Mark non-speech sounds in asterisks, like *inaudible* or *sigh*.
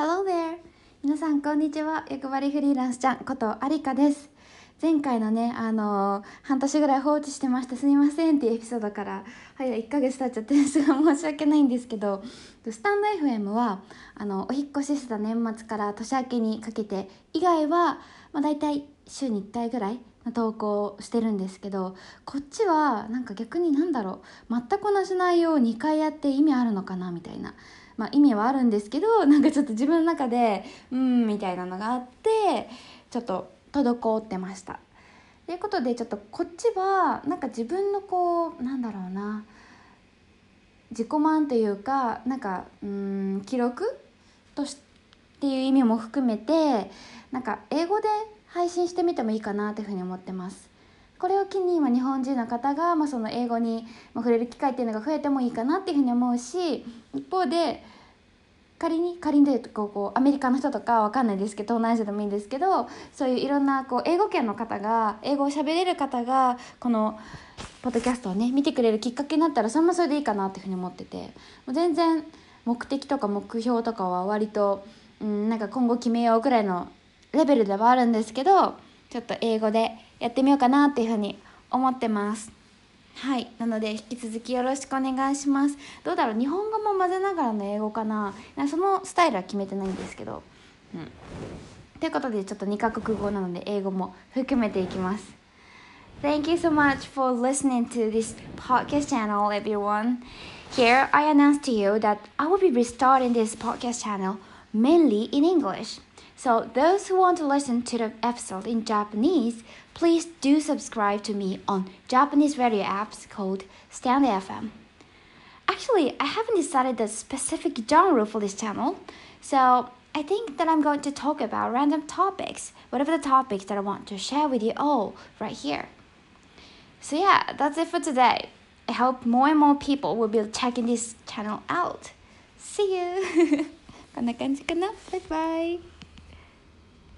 Hello there! 皆さんこんにちは。欲張りフリーランスちゃんことありかです。前回のね、あのー、半年ぐらい放置してましたすみませんっていうエピソードから、はい、1ヶ月経っちゃってすごい申し訳ないんですけど、スタンド FM は、あの、お引越しした年末から年明けにかけて以外は、まあ大体週に1回ぐらいの投稿してるんですけど、こっちはなんか逆になんだろう、全く同じ内容を2回やって意味あるのかなみたいな。まあ、意味はあるんですけど *laughs* なんかちょっと自分の中でうんみたいなのがあってちょっと滞ってました。ということでちょっとこっちはなんか自分のこうなんだろうな自己満というかなんかうん記録としっていう意味も含めてなんか英語で配信してみてもいいかなというふに思ってます。これを機に今日本人の方が、まあ、その英語に触れる機会っていうのが増えてもいいかなっていうふうに思うし一方で仮に仮にでこうこうアメリカの人とかわかんないですけど東南アジアでもいいんですけどそういういろんなこう英語圏の方が英語を喋れる方がこのポッドキャストをね見てくれるきっかけになったらそれもそれでいいかなっていうふうに思っててもう全然目的とか目標とかは割と、うん、なんか今後決めようぐらいのレベルではあるんですけどちょっと英語でやってみようかなっていうふうに思ってます。はい。なので、引き続きよろしくお願いします。どうだろう日本語も混ぜながらの英語かなそのスタイルは決めてないんですけど。うん。ということで、ちょっと2カ国語なので、英語も含めていきます。Thank you so much for listening to this podcast channel, everyone. Here, I announce to you that I will be restarting this podcast channel mainly in English. So, those who want to listen to the episode in Japanese, please do subscribe to me on Japanese radio apps called Stand FM. Actually, I haven't decided the specific genre for this channel, so I think that I'm going to talk about random topics, whatever the topics that I want to share with you all right here. So, yeah, that's it for today. I hope more and more people will be checking this channel out. See you! *laughs* こんな感じかなバイバイ